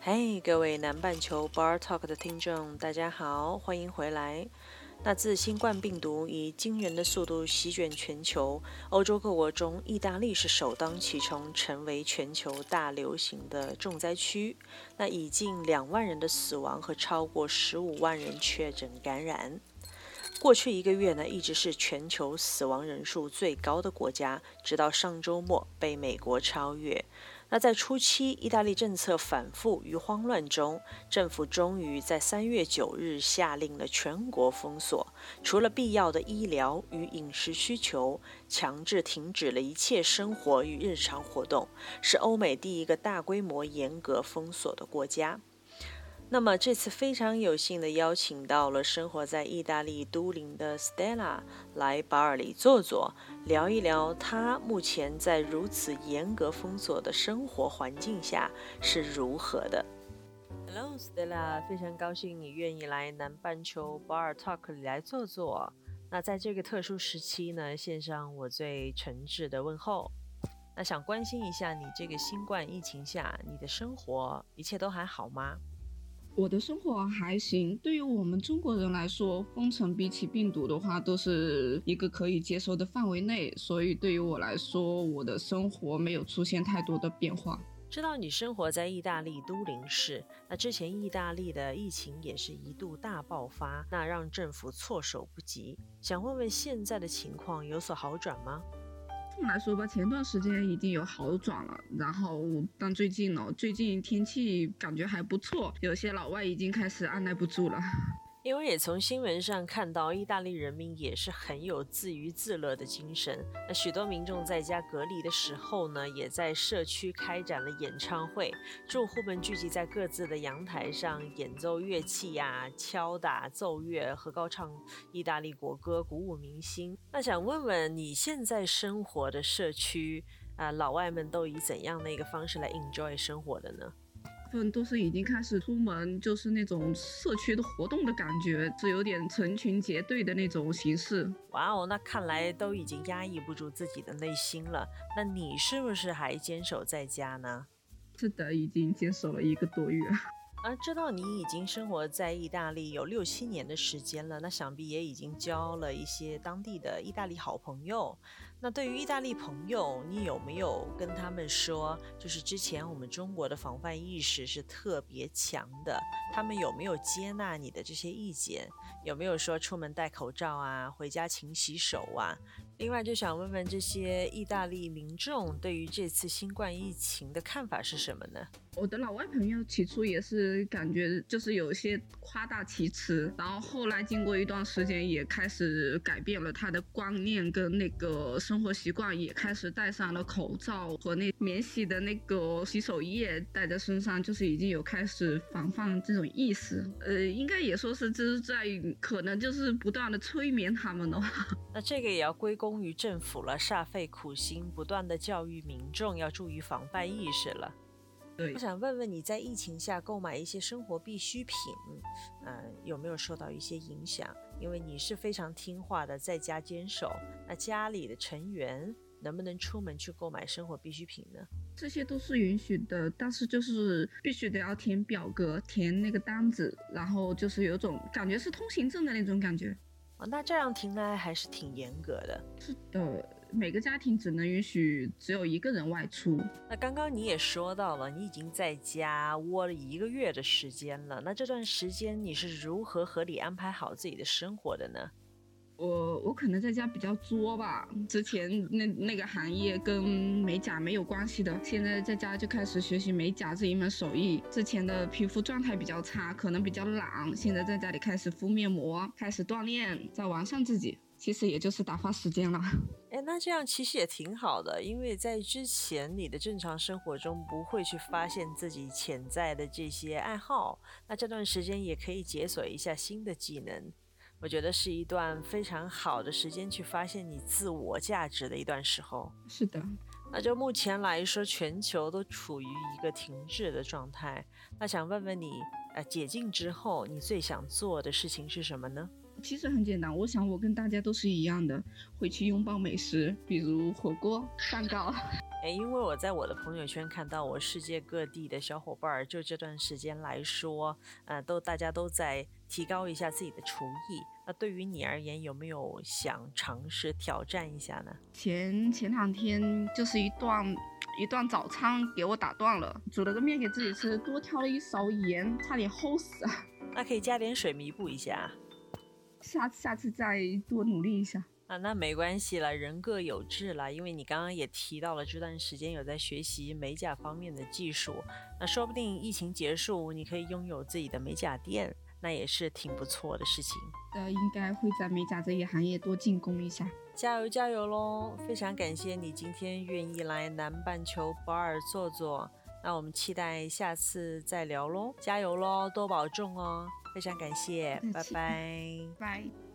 嘿，各位南半球 Bar Talk 的听众，大家好，欢迎回来。那自新冠病毒以惊人的速度席卷全球，欧洲各国中，意大利是首当其冲，成为全球大流行的重灾区。那已近两万人的死亡和超过十五万人确诊感染。过去一个月呢，一直是全球死亡人数最高的国家，直到上周末被美国超越。那在初期，意大利政策反复与慌乱中，政府终于在三月九日下令了全国封锁，除了必要的医疗与饮食需求，强制停止了一切生活与日常活动，是欧美第一个大规模严格封锁的国家。那么这次非常有幸的邀请到了生活在意大利都灵的 Stella 来巴尔里坐坐，聊一聊她目前在如此严格封锁的生活环境下是如何的。Hello Stella，非常高兴你愿意来南半球 Bar Talk 里来坐坐。那在这个特殊时期呢，献上我最诚挚的问候。那想关心一下你这个新冠疫情下，你的生活一切都还好吗？我的生活还行，对于我们中国人来说，封城比起病毒的话，都是一个可以接受的范围内，所以对于我来说，我的生活没有出现太多的变化。知道你生活在意大利都灵市，那之前意大利的疫情也是一度大爆发，那让政府措手不及。想问问现在的情况有所好转吗？来说吧，前段时间已经有好转了，然后但最近呢，最近天气感觉还不错，有些老外已经开始按捺不住了。因为也从新闻上看到，意大利人民也是很有自娱自乐的精神。那许多民众在家隔离的时候呢，也在社区开展了演唱会，住户们聚集在各自的阳台上演奏乐器呀、敲打奏乐和高唱意大利国歌，鼓舞民心。那想问问你现在生活的社区啊，老外们都以怎样的一个方式来 enjoy 生活的呢？分都是已经开始出门，就是那种社区的活动的感觉，是有点成群结队的那种形式。哇哦，那看来都已经压抑不住自己的内心了。那你是不是还坚守在家呢？是的，已经坚守了一个多月。啊，知道你已经生活在意大利有六七年的时间了，那想必也已经交了一些当地的意大利好朋友。那对于意大利朋友，你有没有跟他们说，就是之前我们中国的防范意识是特别强的？他们有没有接纳你的这些意见？有没有说出门戴口罩啊，回家勤洗手啊？另外，就想问问这些意大利民众对于这次新冠疫情的看法是什么呢？我的老外朋友起初也是感觉就是有些夸大其词，然后后来经过一段时间，也开始改变了他的观念跟那个。生活习惯也开始戴上了口罩和那免洗的那个洗手液带在身上，就是已经有开始防范这种意识。呃，应该也说是就是在可能就是不断的催眠他们的话。那这个也要归功于政府了，煞费苦心，不断的教育民众要注意防范意识了。对，我想问问你在疫情下购买一些生活必需品，呃，有没有受到一些影响？因为你是非常听话的，在家坚守。那家里的成员能不能出门去购买生活必需品呢？这些都是允许的，但是就是必须得要填表格，填那个单子，然后就是有种感觉是通行证的那种感觉。哦，那这样听来还是挺严格的。是的。每个家庭只能允许只有一个人外出。那刚刚你也说到了，你已经在家窝了一个月的时间了。那这段时间你是如何合理安排好自己的生活的呢？我我可能在家比较作吧。之前那那个行业跟美甲没有关系的，现在在家就开始学习美甲这一门手艺。之前的皮肤状态比较差，可能比较懒，现在在家里开始敷面膜，开始锻炼，在完善自己。其实也就是打发时间了。哎，那这样其实也挺好的，因为在之前你的正常生活中不会去发现自己潜在的这些爱好，那这段时间也可以解锁一下新的技能。我觉得是一段非常好的时间去发现你自我价值的一段时候。是的，那就目前来说，全球都处于一个停滞的状态。那想问问你，呃，解禁之后你最想做的事情是什么呢？其实很简单，我想我跟大家都是一样的，会去拥抱美食，比如火锅、蛋糕。诶，因为我在我的朋友圈看到我世界各地的小伙伴儿，就这段时间来说，呃，都大家都在提高一下自己的厨艺。那对于你而言，有没有想尝试挑战一下呢？前前两天就是一段一段早餐给我打断了，煮了个面给自己吃，多挑了一勺盐，差点齁死。那可以加点水弥补一下，下下次再多努力一下。啊，那没关系了，人各有志啦。因为你刚刚也提到了这段时间有在学习美甲方面的技术，那说不定疫情结束，你可以拥有自己的美甲店，那也是挺不错的事情。呃，应该会在美甲这一行业多进攻一下。加油加油喽！非常感谢你今天愿意来南半球保尔坐坐，那我们期待下次再聊喽。加油喽，多保重哦！非常感谢，拜拜。拜。